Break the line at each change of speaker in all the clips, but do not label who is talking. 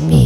me.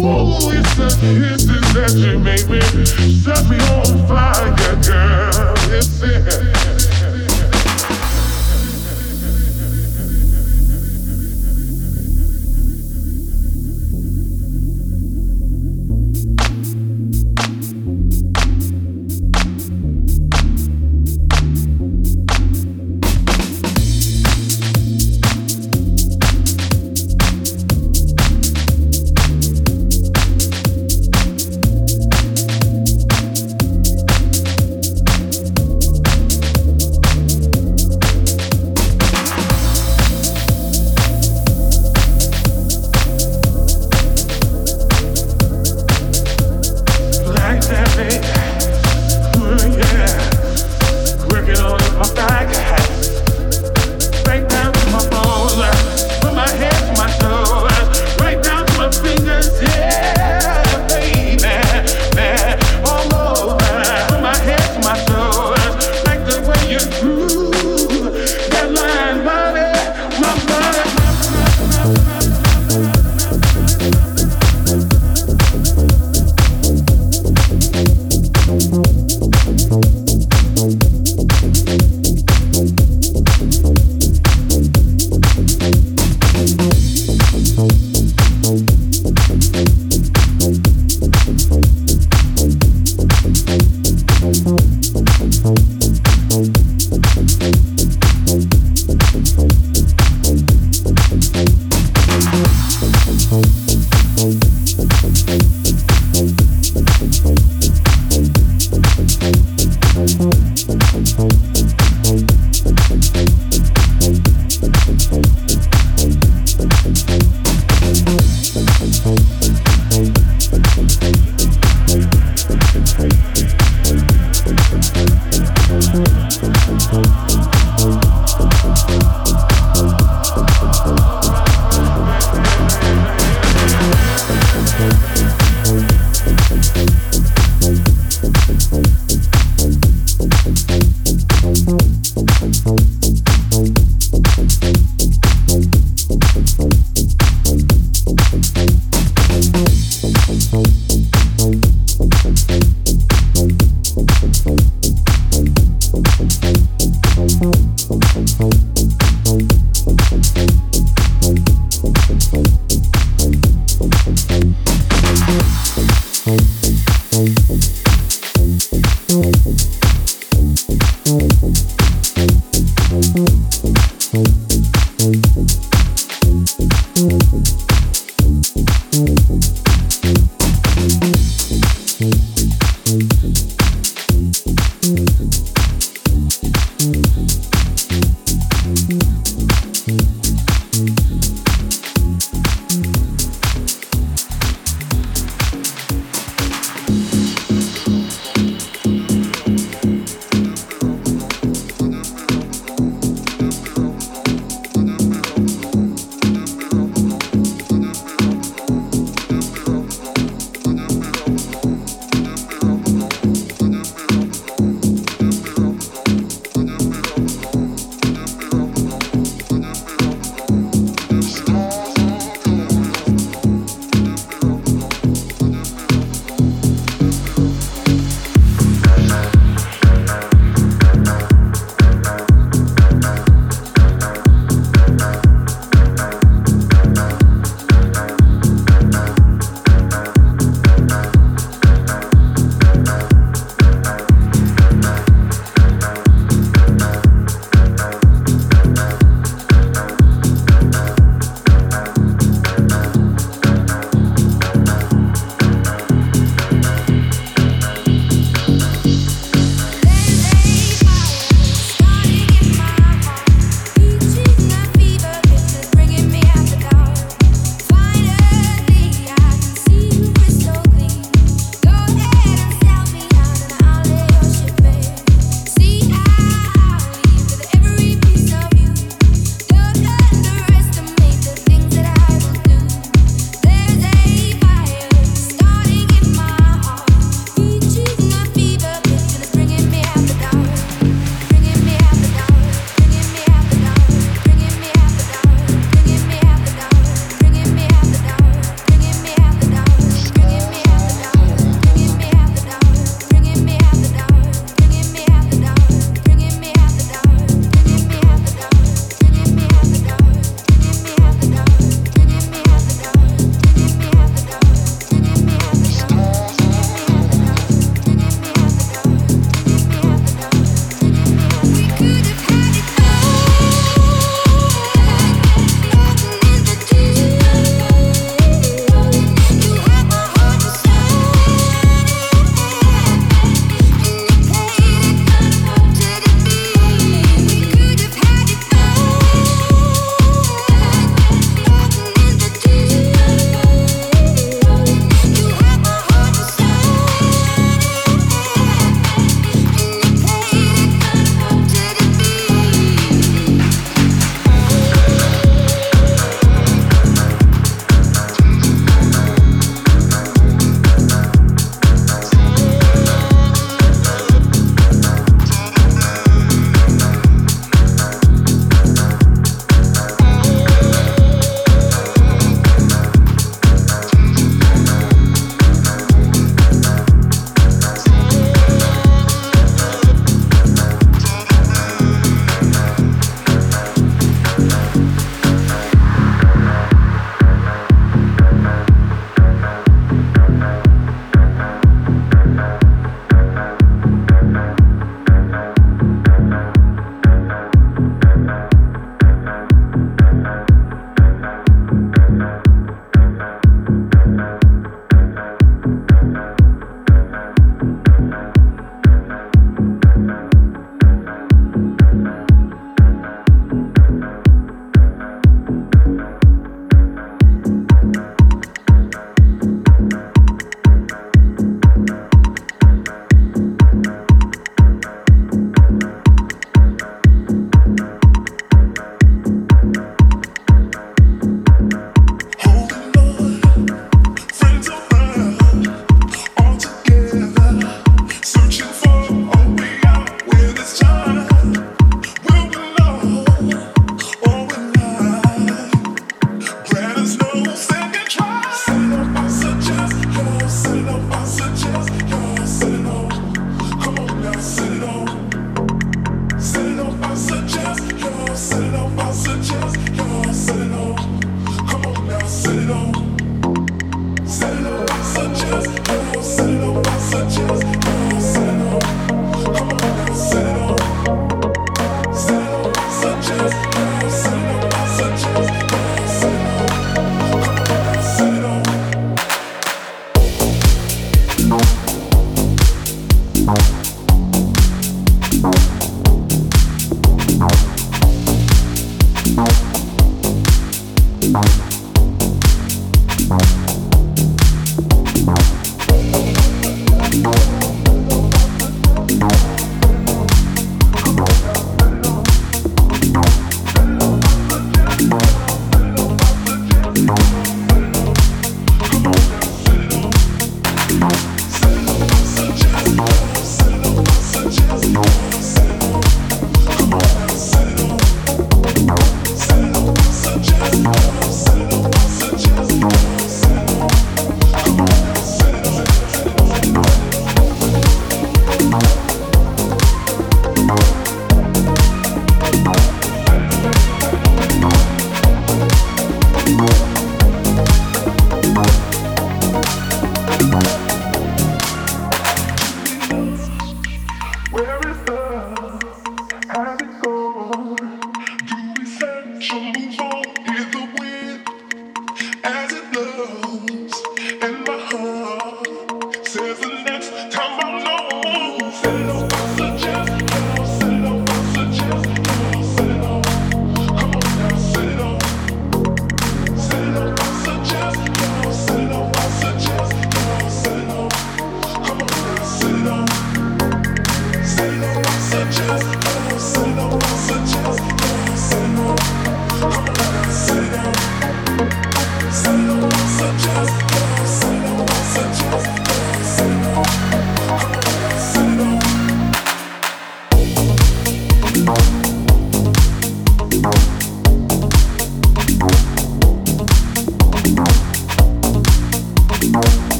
Whoa, it's the kisses that you make me set me on fire, girl. It's it.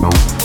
Boom.